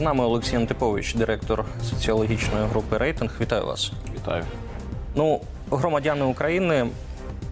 З нами Олексій Антипович, директор соціологічної групи Рейтинг. Вітаю вас. Вітаю. Ну, громадяни України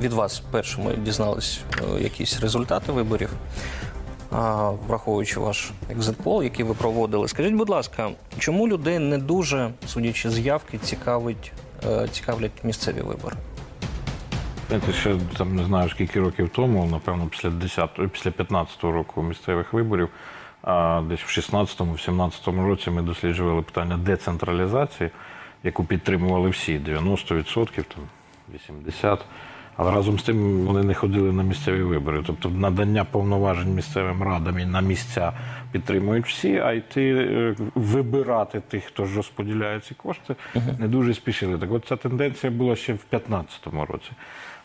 від вас першими дізнались е, якісь результати виборів, враховуючи ваш екзитпол, який ви проводили. Скажіть, будь ласка, чому людей не дуже, судячи з явки, цікавить, е, цікавлять місцеві вибори? Знаєте, ще там не знаю скільки років тому, напевно, після 10, після 15-го року місцевих виборів, десь в 16-му, в 17-му році ми досліджували питання децентралізації, яку підтримували всі 90%, там 80%. Але разом з тим вони не ходили на місцеві вибори. Тобто надання повноважень місцевим радам і на місця підтримують всі, а йти е, вибирати тих, хто ж розподіляє ці кошти, не дуже спішили. Так от ця тенденція була ще в 2015 році.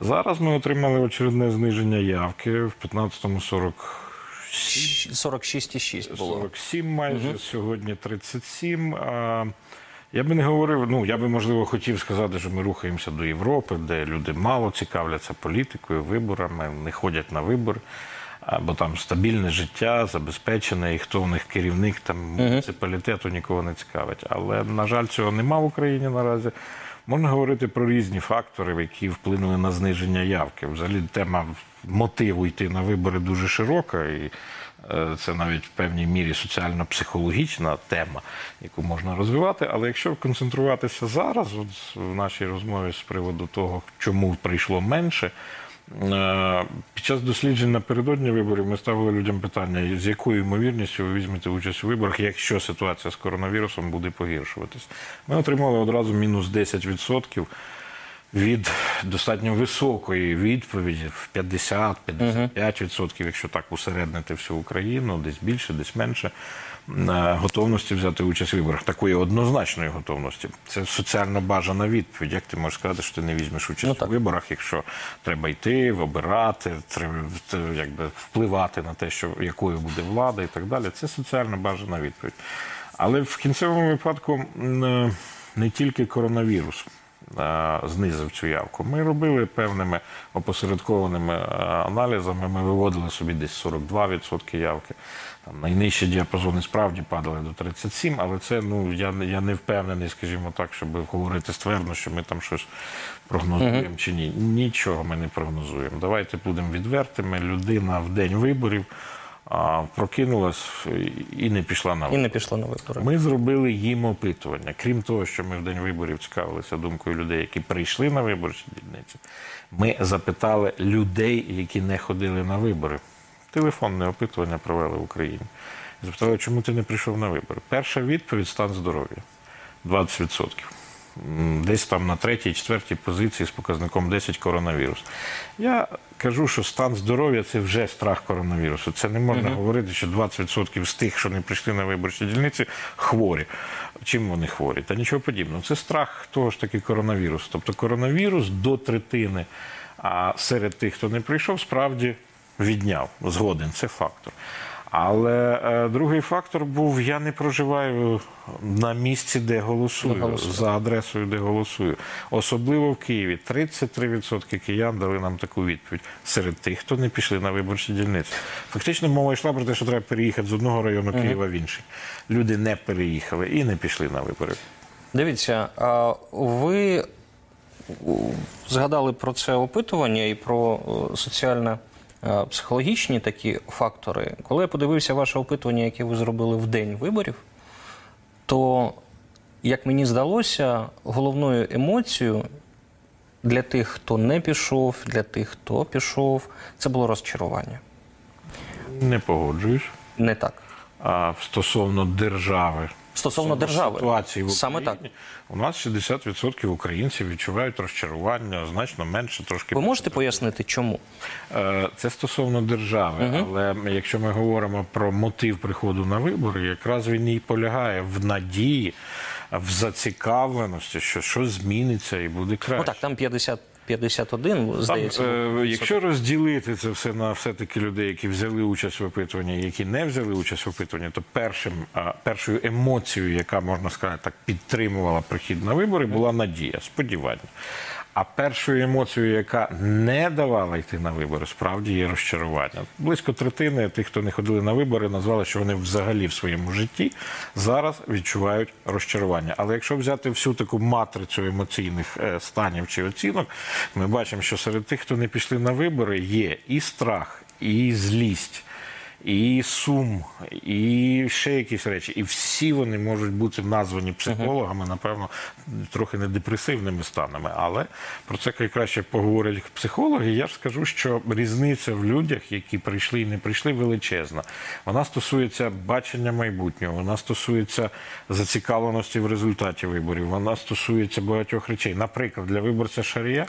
Зараз ми отримали очередне зниження явки в 15-му 40. 46,6 було. 47 майже, сьогодні 37. А, я би не говорив, ну я би можливо хотів сказати, що ми рухаємося до Європи, де люди мало цікавляться політикою, виборами, не ходять на вибори, бо там стабільне життя, забезпечене, і хто в них керівник там муніципалітету нікого не цікавить. Але, на жаль, цього нема в Україні наразі. Можна говорити про різні фактори, які вплинули на зниження явки. Взагалі тема мотиву йти на вибори дуже широка, і е, це навіть в певній мірі соціально-психологічна тема, яку можна розвивати. Але якщо концентруватися зараз, от в нашій розмові з приводу того, чому прийшло менше. Е, Під час досліджень напередодні виборів ми ставили людям питання, з якою ймовірністю ви візьмете участь у виборах, якщо ситуація з коронавірусом буде погіршуватись. Ми отримали одразу мінус 10% від достатньо високої відповіді в 50-55%, якщо так усереднити всю Україну, десь більше, десь менше, готовності взяти участь у виборах. Такої однозначної готовності. Це соціально бажана відповідь. Як ти можеш сказати, що ти не візьмеш участь Ну, у виборах, якщо треба йти, обирати, треба якби впливати на те, що якою буде влада і так далі. Це соціально бажана відповідь. Але в кінцевому випадку е, не тільки коронавірус знизив цю явку. Ми робили певними опосередкованими е, аналізами. Ми виводили собі десь 42% явки. Там найнижчі діапазони справді падали до 37, але це ну я, я не впевнений, скажімо так, щоб говорити ствердно, що ми там щось прогнозуємо чи ні. Нічого ми не прогнозуємо. Давайте будемо відвертими. Людина в день виборів а, прокинулась і не пішла на І вибори. не пішли на вибори. Ми зробили їм опитування. Крім того, що ми в день виборів цікавилися думкою людей, які прийшли на виборчі дільниці. Ми запитали людей, які не ходили на вибори. Телефонне опитування провели в Україні. Запитали, чому ти не прийшов на вибори. Перша відповідь стан здоров'я 20%. Десь там на третій, четвертій позиції з показником 10 коронавірус. Я кажу, що стан здоров'я це вже страх коронавірусу. Це не можна говорити, що 20% з тих, що не прийшли на виборчі дільниці, хворі. Чим вони хворі? Та нічого подібного. Це страх того ж таки коронавірусу. Тобто коронавірус до третини а серед тих, хто не прийшов, справді відняв. Згоден, це фактор. Але е, другий фактор був: я не проживаю на місці, де голосую, голосую. за адресою, де голосую. Особливо в Києві. 33% киян дали нам таку відповідь серед тих, хто не пішли на виборчі дільниці. Фактично, мова йшла про те, що треба переїхати з одного району Києва в інший. Люди не переїхали і не пішли на вибори. Дивіться, а ви згадали про це опитування і про е, соціально е, психологічні такі фактори. Коли я подивився ваше опитування, яке ви зробили в день виборів, то, як мені здалося, головною емоцією для тих, хто не пішов, для тих, хто пішов, це було розчарування. Не погоджуюсь. Не так. А стосовно держави, Стосовно держави. ситуації в Саме так. у нас 60% українців відчувають розчарування, значно менше трошки. Ви можете пояснити, чому? Е, Це стосовно держави, але якщо ми говоримо про мотив приходу на вибори, якраз він і полягає в надії, в зацікавленості, що щось зміниться і буде краще. Ну так, там 50, 51, Там, здається. е, якщо розділити це все на все-таки людей, які взяли участь в опитуванні, які не взяли участь в опитуванні, то першим, а, першою емоцією, яка можна сказати так підтримувала прихід на вибори, була надія, сподівання. А першою емоцією, яка не давала йти на вибори, справді є розчарування. Близько третини тих, хто не ходили на вибори, назвали, що вони взагалі в своєму житті зараз відчувають розчарування. Але якщо взяти всю таку матрицю емоційних е, станів чи оцінок, ми бачимо, що серед тих, хто не пішли на вибори, є і страх, і злість. І сум, і ще якісь речі. І всі вони можуть бути названі психологами, напевно, трохи не депресивними станами. Але про це краще поговорять психологи. Я ж скажу, що різниця в людях, які прийшли і не прийшли, величезна. Вона стосується бачення майбутнього, вона стосується зацікавленості в результаті виборів, вона стосується багатьох речей. Наприклад, для виборця Шарія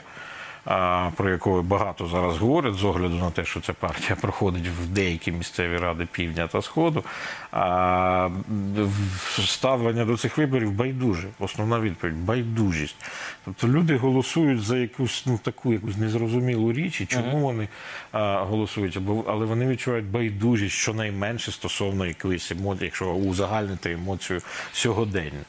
про яку багато зараз говорять з огляду на те, що ця партія проходить в деякі місцеві ради півдня та сходу. А, ставлення до цих виборів байдуже. Основна відповідь байдужість. Тобто люди голосують за якусь ну таку якусь незрозумілу річ, і чому вони а, голосують, але вони відчувають байдужість щонайменше стосовно якоїсь емоції, якщо узагальнити емоцію сьогодення.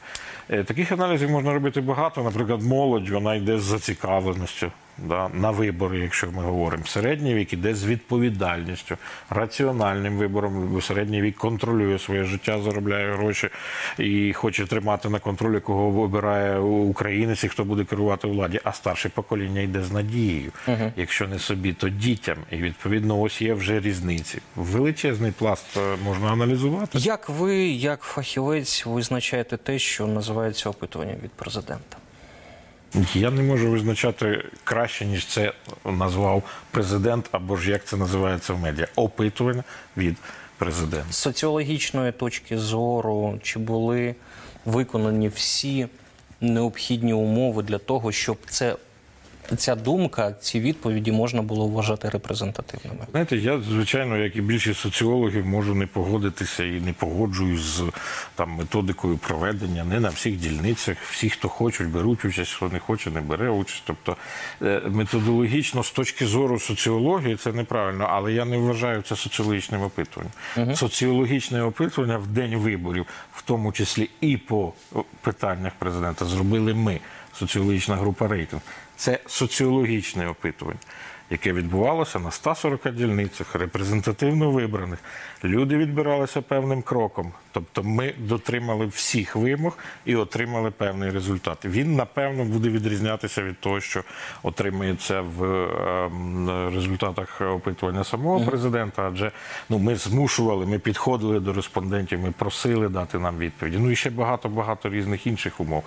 Е, Таких аналізів можна робити багато. Наприклад, молодь вона йде з зацікавленістю да, на вибори, якщо ми говоримо. Середній вік іде з відповідальністю, раціональним вибором. Бо Середній вік контролює своє життя, заробляє гроші і хоче тримати на контролі, кого вибирає українець і хто буде керувати владі. А старше покоління йде з надією. Якщо не собі, то дітям. І відповідно, ось є вже різниці. Величезний пласт е, можна аналізувати. Як ви, як фахівець, визначаєте те, що називається опитування від президента? Я не можу визначати краще, ніж це назвав президент, або ж як це називається в медіа. Опитування від президента. З соціологічної точки зору, чи були виконані всі необхідні умови для того, щоб це, ця думка, ці відповіді можна було вважати репрезентативними? Знаєте, я звичайно, як і більшість соціологів, можу не погодитися і не погоджуюсь з там методикою проведення. Не на всіх дільницях. Всі, хто хочуть, беруть участь, хто не хоче, не бере участь. Тобто е, методологічно, з точки зору соціології, це неправильно, але я не вважаю це соціологічним опитуванням. Соціологічне опитування в день виборів, в тому числі і по питаннях президента, зробили ми, соціологічна група рейтинг. Це соціологічне опитування яке відбувалося на 140 дільницях, репрезентативно вибраних. Люди відбиралися певним кроком. Тобто ми дотримали всіх вимог і отримали певний результат. Він, напевно, буде відрізнятися від того, що отримується в ем, результатах опитування самого президента. Адже ну, ми змушували, ми підходили до респондентів, ми просили дати нам відповіді. Ну і ще багато-багато різних інших умов.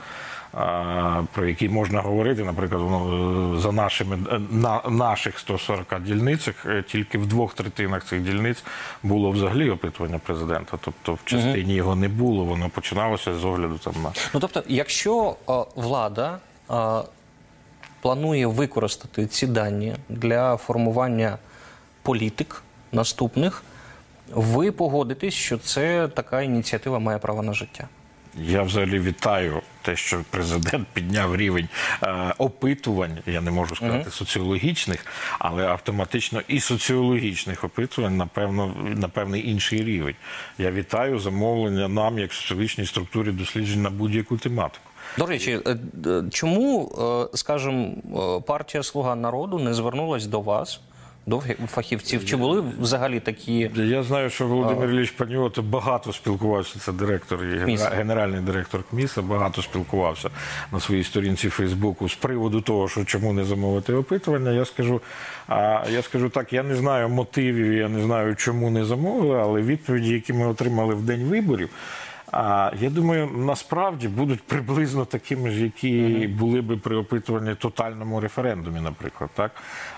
Про які можна говорити, наприклад, е, за нашими е, на наших 140 дільницях, е, тільки в двох третинах цих дільниць було взагалі опитування президента. Тобто в частині його не було, воно починалося з огляду там на Ну тобто, якщо е, влада е, планує використати ці дані для формування політик наступних, ви погодитесь, що це така ініціатива має право на життя. Я взагалі вітаю те, що президент підняв рівень е, опитувань. Я не можу сказати соціологічних, але автоматично і соціологічних опитувань, напевно, на певний інший рівень. Я вітаю замовлення нам, як соціологічній структурі досліджень на будь-яку тематику. До речі, е, е, чому, е, скажімо, партія Слуга народу не звернулась до вас, до фахівців? Чи були взагалі такі Я знаю, що Володимир Ілліч Паніоти багато спілкувався. Це директор і генеральний директор КМІСа. Багато спілкувався на своїй сторінці Фейсбуку з приводу того, що чому не замовити опитування. Я скажу, а я скажу так: я не знаю мотивів, я не знаю, чому не замовили, але відповіді, які ми отримали в день виборів. А я думаю, насправді будуть приблизно такими ж, які були би при опитуванні тотальному референдумі, наприклад, так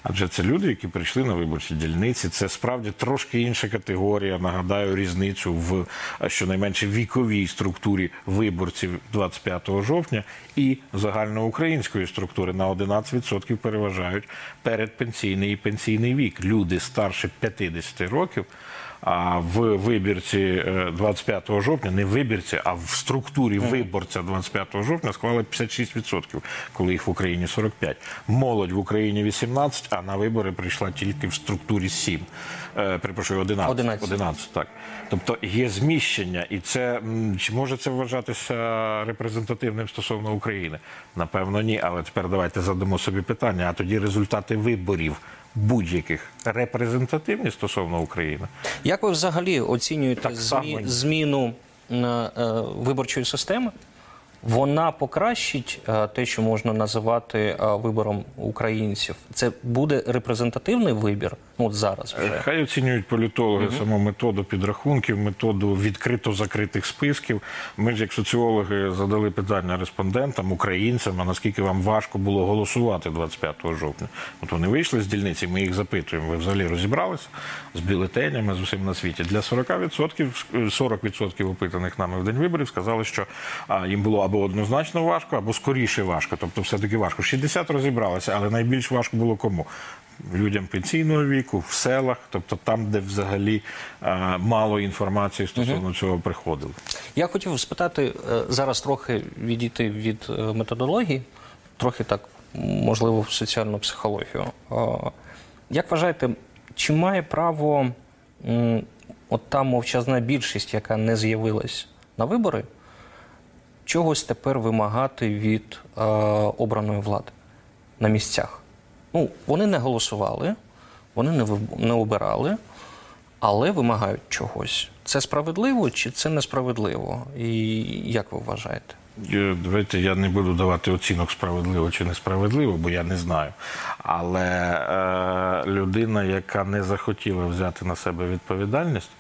адже це люди, які прийшли на виборчі дільниці. Це справді трошки інша категорія. Нагадаю різницю в щонайменше віковій структурі виборців 25 жовтня і загальноукраїнської структури на 11% переважають передпенсійний і пенсійний вік. Люди старше 50 років. А в вибірці е, 25 жовтня не в вибірці, а в структурі виборця 25 жовтня склали 56%, коли їх в Україні 45. Молодь в Україні 18, а на вибори прийшла тільки в структурі 7. Е, перепрошую, 11. 11. 11, так. Тобто є зміщення, і це чи може це вважатися репрезентативним стосовно України? Напевно, ні. Але тепер давайте задамо собі питання: а тоді результати виборів будь-яких репрезентативні стосовно України? Як ви взагалі оцінюєте Так змі... зміну е, е, виборчої системи? Вона покращить е, те, що можна називати е, вибором українців. Це буде репрезентативний вибір. Ну от зараз вже Хай оцінюють політологи саму методу підрахунків, методу відкрито закритих списків. Ми ж, як соціологи, задали питання респондентам, українцям, а наскільки вам важко було голосувати 25 жовтня. От вони вийшли з дільниці, ми їх запитуємо. Ви взагалі розібралися з бюлетенями, з усім на світі. Для 40%, 40% опитаних нами в день виборів сказали, що їм було або однозначно важко, або скоріше важко. Тобто, все-таки важко. 60 розібралися, але найбільш важко було кому? людям пенсійного віку, в селах, тобто там, де взагалі е, мало інформації стосовно цього приходили. я хотів спитати е, зараз трохи відійти від е, методології, трохи так можливо в соціальну психологію. Як вважаєте, чи має право от та мовчазна більшість, яка не з'явилась на вибори, чогось тепер вимагати від е, обраної влади на місцях? Ну, вони не голосували, вони не, не обирали, але вимагають чогось. Це справедливо чи це несправедливо? І як ви вважаєте? Е, Давайте я не буду давати оцінок справедливо чи несправедливо, бо я не знаю. Але е, людина, яка не захотіла взяти на себе відповідальність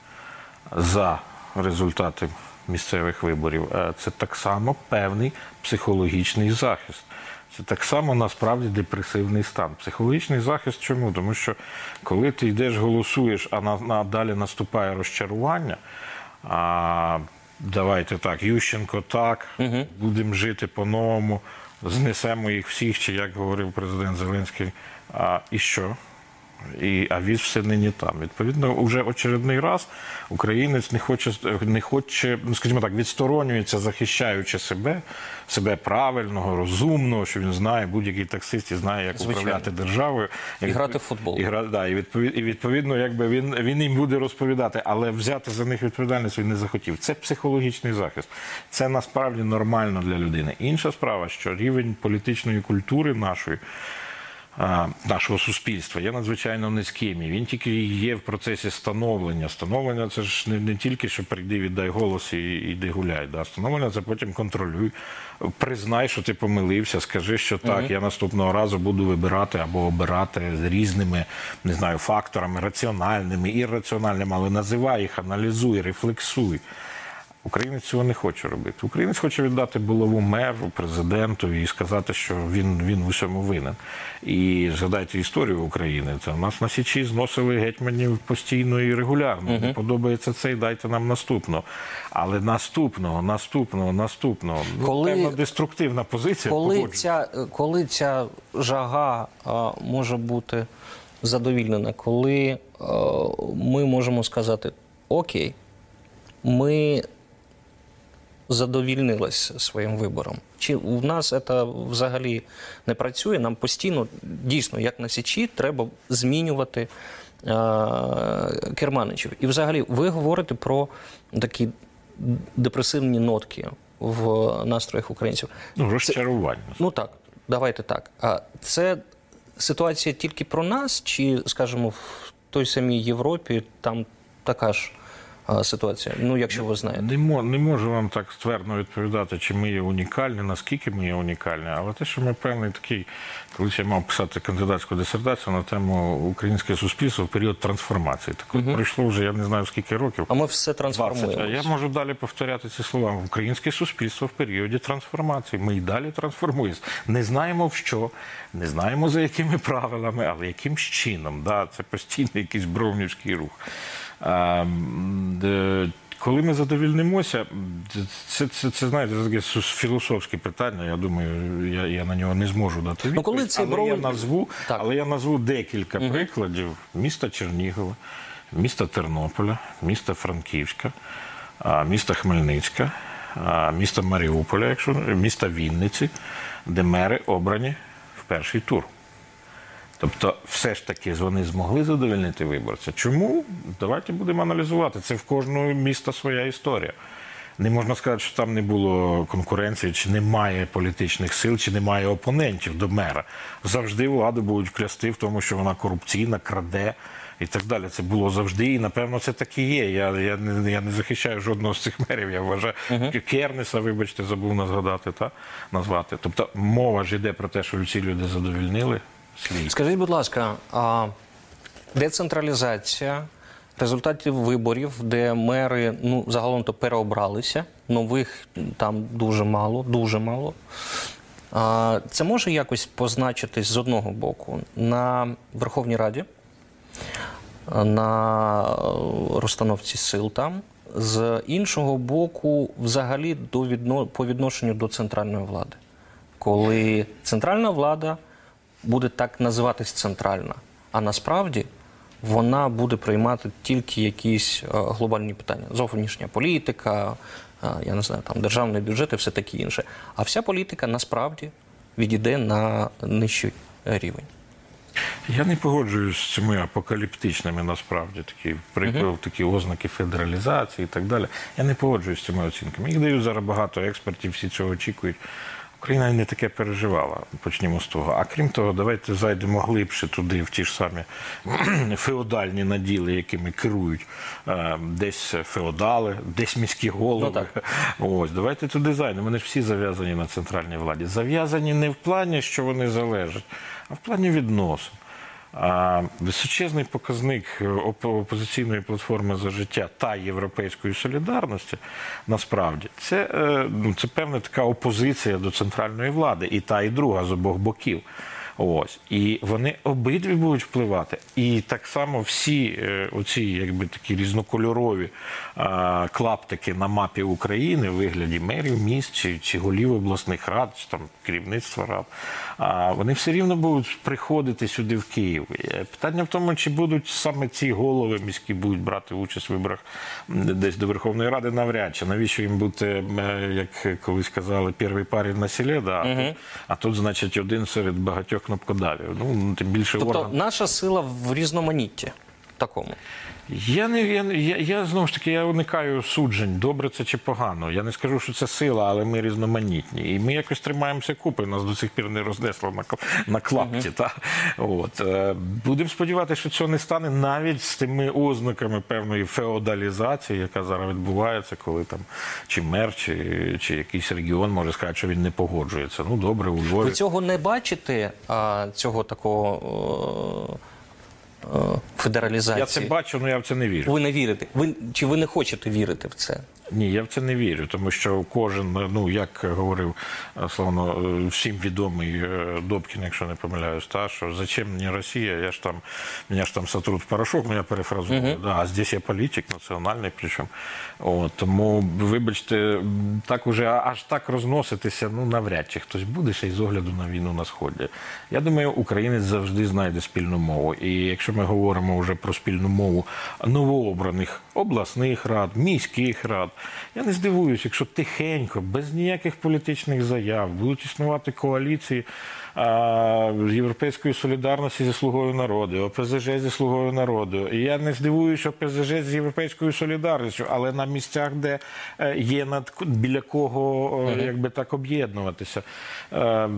за результати місцевих виборів, е, це так само певний психологічний захист. Це так само насправді депресивний стан. Психологічний захист чому? Тому що коли ти йдеш, голосуєш, а на, на, далі наступає розчарування. А, давайте так, Ющенко так, будемо жити по-новому, знесемо їх всіх, чи як говорив президент Зеленський. А, і що? І, а віз все нині там. Відповідно, вже очередний раз українець не хоче, не хоче, ну скажімо так, відсторонюється, захищаючи себе, себе правильного, розумного, що він знає, будь-який таксист і знає, як Звичайно. управляти державою. І грати в футбол. І, гра, да, і, відповід, і відповідно, якби він, він їм буде розповідати, але взяти за них відповідальність він не захотів. Це психологічний захист. Це насправді нормально для людини. Інша справа, що рівень політичної культури нашої. Нашого суспільства є надзвичайно низьким. І він тільки є в процесі становлення. Становлення це ж не, не тільки що прийди, віддай голос і йди гуляй. Да? Становлення це потім контролюй. Признай, що ти помилився, скажи, що так, я наступного разу буду вибирати або обирати з різними не знаю, факторами, раціональними, ірраціональними, але називай їх, аналізуй, рефлексуй. Українець цього не хоче робити. Українець хоче віддати булаву меру, президенту і сказати, що він, він в усьому винен. І згадайте історію України. Це нас на Січі зносили гетьманів постійно і регулярно. Не подобається цей, дайте нам наступного. Але наступного, наступного, наступного. Ну, Коли- певно, деструктивна позиція. Коли ця, коли ця жага а, може бути задовільнена, коли а, ми можемо сказати: Окей, ми задовільнились своїм вибором. Чи в нас це взагалі не працює? Нам постійно, дійсно, як на Січі, треба змінювати а, керманичів. І взагалі, ви говорите про такі депресивні нотки в настроях українців. Ну, розчарування. Ну так, давайте так. А це ситуація тільки про нас, чи, скажімо, в той самій Європі там така ж ситуація? Ну, якщо ви знаєте. Не, мо- не можу вам так ствердно відповідати, чи ми є унікальні, наскільки ми є унікальні, але те, що ми певний такий, колись я мав писати кандидатську дисертацію на тему українське суспільство в період трансформації. Так от пройшло вже я не знаю скільки років. А ми все трансформуємо. Я можу далі повторяти ці слова. Українське суспільство в періоді трансформації. Ми й далі трансформуємося. Не знаємо в що, не знаємо за якими правилами, але яким чином. Да, це постійний якийсь бровнівський рух. Коли ми задовільнимося, це, це, це знаєте, це таке філософське питання. Я думаю, я, я на нього не зможу дати відповідь. Ну, коли цей але, я назву, Так. але я назву декілька прикладів міста Чернігова, міста Тернополя, міста Франківська, міста Хмельницька, міста Маріуполя, якщо міста Вінниці, де мери обрані в перший тур. Тобто, все ж таки вони змогли задовольнити виборця. Чому? Давайте будемо аналізувати. Це в кожного міста своя історія. Не можна сказати, що там не було конкуренції, чи немає політичних сил, чи немає опонентів до мера. Завжди владу будуть клясти в тому, що вона корупційна, краде і так далі. Це було завжди, і напевно це так і є. Я, я, не, я не захищаю жодного з цих мерів. Я вважаю Кернеса, вибачте, забув назгадати та назвати. Тобто мова ж йде про те, що ці люди задовільнили свій. Скажіть, будь ласка, а децентралізація результатів виборів, де мери ну загалом то переобралися, нових там дуже мало, дуже мало. А, це може якось позначитись з одного боку на Верховній Раді, на розстановці сил там. З іншого боку, взагалі до відно... по відношенню до центральної влади, коли центральна влада буде так називатись центральна, а насправді вона буде приймати тільки якісь е, глобальні питання: зовнішня політика, е, я не знаю, там державний бюджет і все таке інше. А вся політика насправді відійде на нижчий рівень. Я не погоджуюсь з цими апокаліптичними насправді такі приклад, такі ознаки федералізації і так далі. Я не погоджуюсь з цими оцінками. Їх дають зараз багато експертів, всі цього очікують. Україна не таке переживала, почнімо з того. А крім того, давайте зайдемо глибше туди, в ті ж самі феодальні наділи, якими керують е, десь феодали, десь міські голови. Ну. Ось, давайте туди зайдемо. Вони ж всі зав'язані на центральній владі. Зав'язані не в плані, що вони залежать, а в плані відносин. Височезний показник опозиційної платформи за життя та європейської солідарності насправді це, е, ну, це певна така опозиція до центральної влади, і та, і друга з обох боків. Ось і вони обидві будуть впливати. І так само всі е, оці, якби такі різнокольорові е, клаптики на мапі України в вигляді мерів міст чи, чи голів обласних рад, чи там керівництва рад. А вони все рівно будуть приходити сюди в Київ. Е, Питання в тому, чи будуть саме ці голови міські будуть брати участь в виборах десь до Верховної Ради, навряд чи навіщо їм бути, е, як колись казали, перший парень на селі, да, а, тут, а тут, значить, один серед багатьох кнопкодавів. Ну тим більше Тобто орган. наша сила в різноманітті такому. Я не я, я, я знову ж таки я уникаю суджень, добре це чи погано. Я не скажу, що це сила, але ми різноманітні. І ми якось тримаємося купи. Нас до сих пір не рознесло на, на клапті. Та? От. Е, Будемо сподіватися, що цього не стане навіть з тими ознаками певної феодалізації, яка зараз відбувається, коли там чи мер, чи, чи якийсь регіон може сказати, що він не погоджується. Ну добре, у Львові. Ви цього не бачите, а, цього такого федералізації? Я це бачу, але я в це не вірю. Ви не вірите. Ви чи ви не хочете вірити в це? Ні, я в це не вірю, тому що кожен, ну як говорив е, славно е, всім відомий е, Добкін, якщо не помиляюсь, та що зачем мені Росія? Я ж там мене ж там сотрут в порошок, ну я перефразую. Да, а здесь я політик, національний причому. От, тому, вибачте, так уже аж так розноситися, ну навряд чи хтось буде ще й з огляду на війну на сході. Я думаю, українець завжди знайде спільну мову. І якщо ми говоримо вже про спільну мову новообраних обласних рад, міських рад, я не здивуюсь, якщо тихенько, без ніяких політичних заяв будуть існувати коаліції Європейської солідарності зі слугою народу, ОПЗЖ зі слугою народу. І я не здивуюся, ОПЗЖ з Європейською солідарністю, але на місцях, де е, є над біля кого е, якби так об'єднуватися. Е,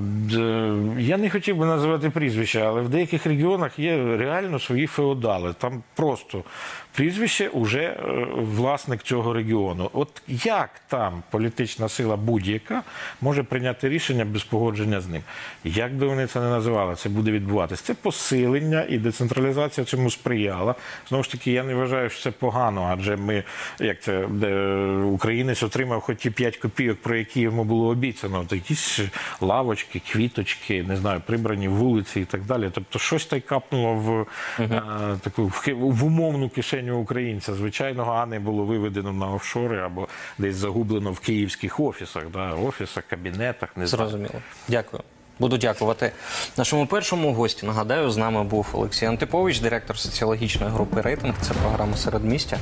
Я не хотів би називати прізвища, але в деяких регіонах є реально свої феодали. Там просто прізвище уже власник цього регіону. От як там політична сила будь-яка може прийняти рішення без погодження з ним? Як би вони це не називали, це буде відбуватися. Це посилення і децентралізація цьому сприяла. Знову ж таки, я не вважаю, що це погано, адже ми, як це де, українець отримав хоч ті 5 копійок, про які йому було обіцяно, то якісь лавочки, квіточки, не знаю, прибрані вулиці і так далі. Тобто щось та й капнуло в е, таку в, в умовну кишеню українця. Звичайного, а не було виведено на офшори або десь загублено в київських офісах, да, офісах, кабінетах, не знаю. Зрозуміло. Дякую. Буду дякувати нашому першому гості. Нагадаю, з нами був Олексій Антипович, директор соціологічної групи рейтинг. Це програма середмістя.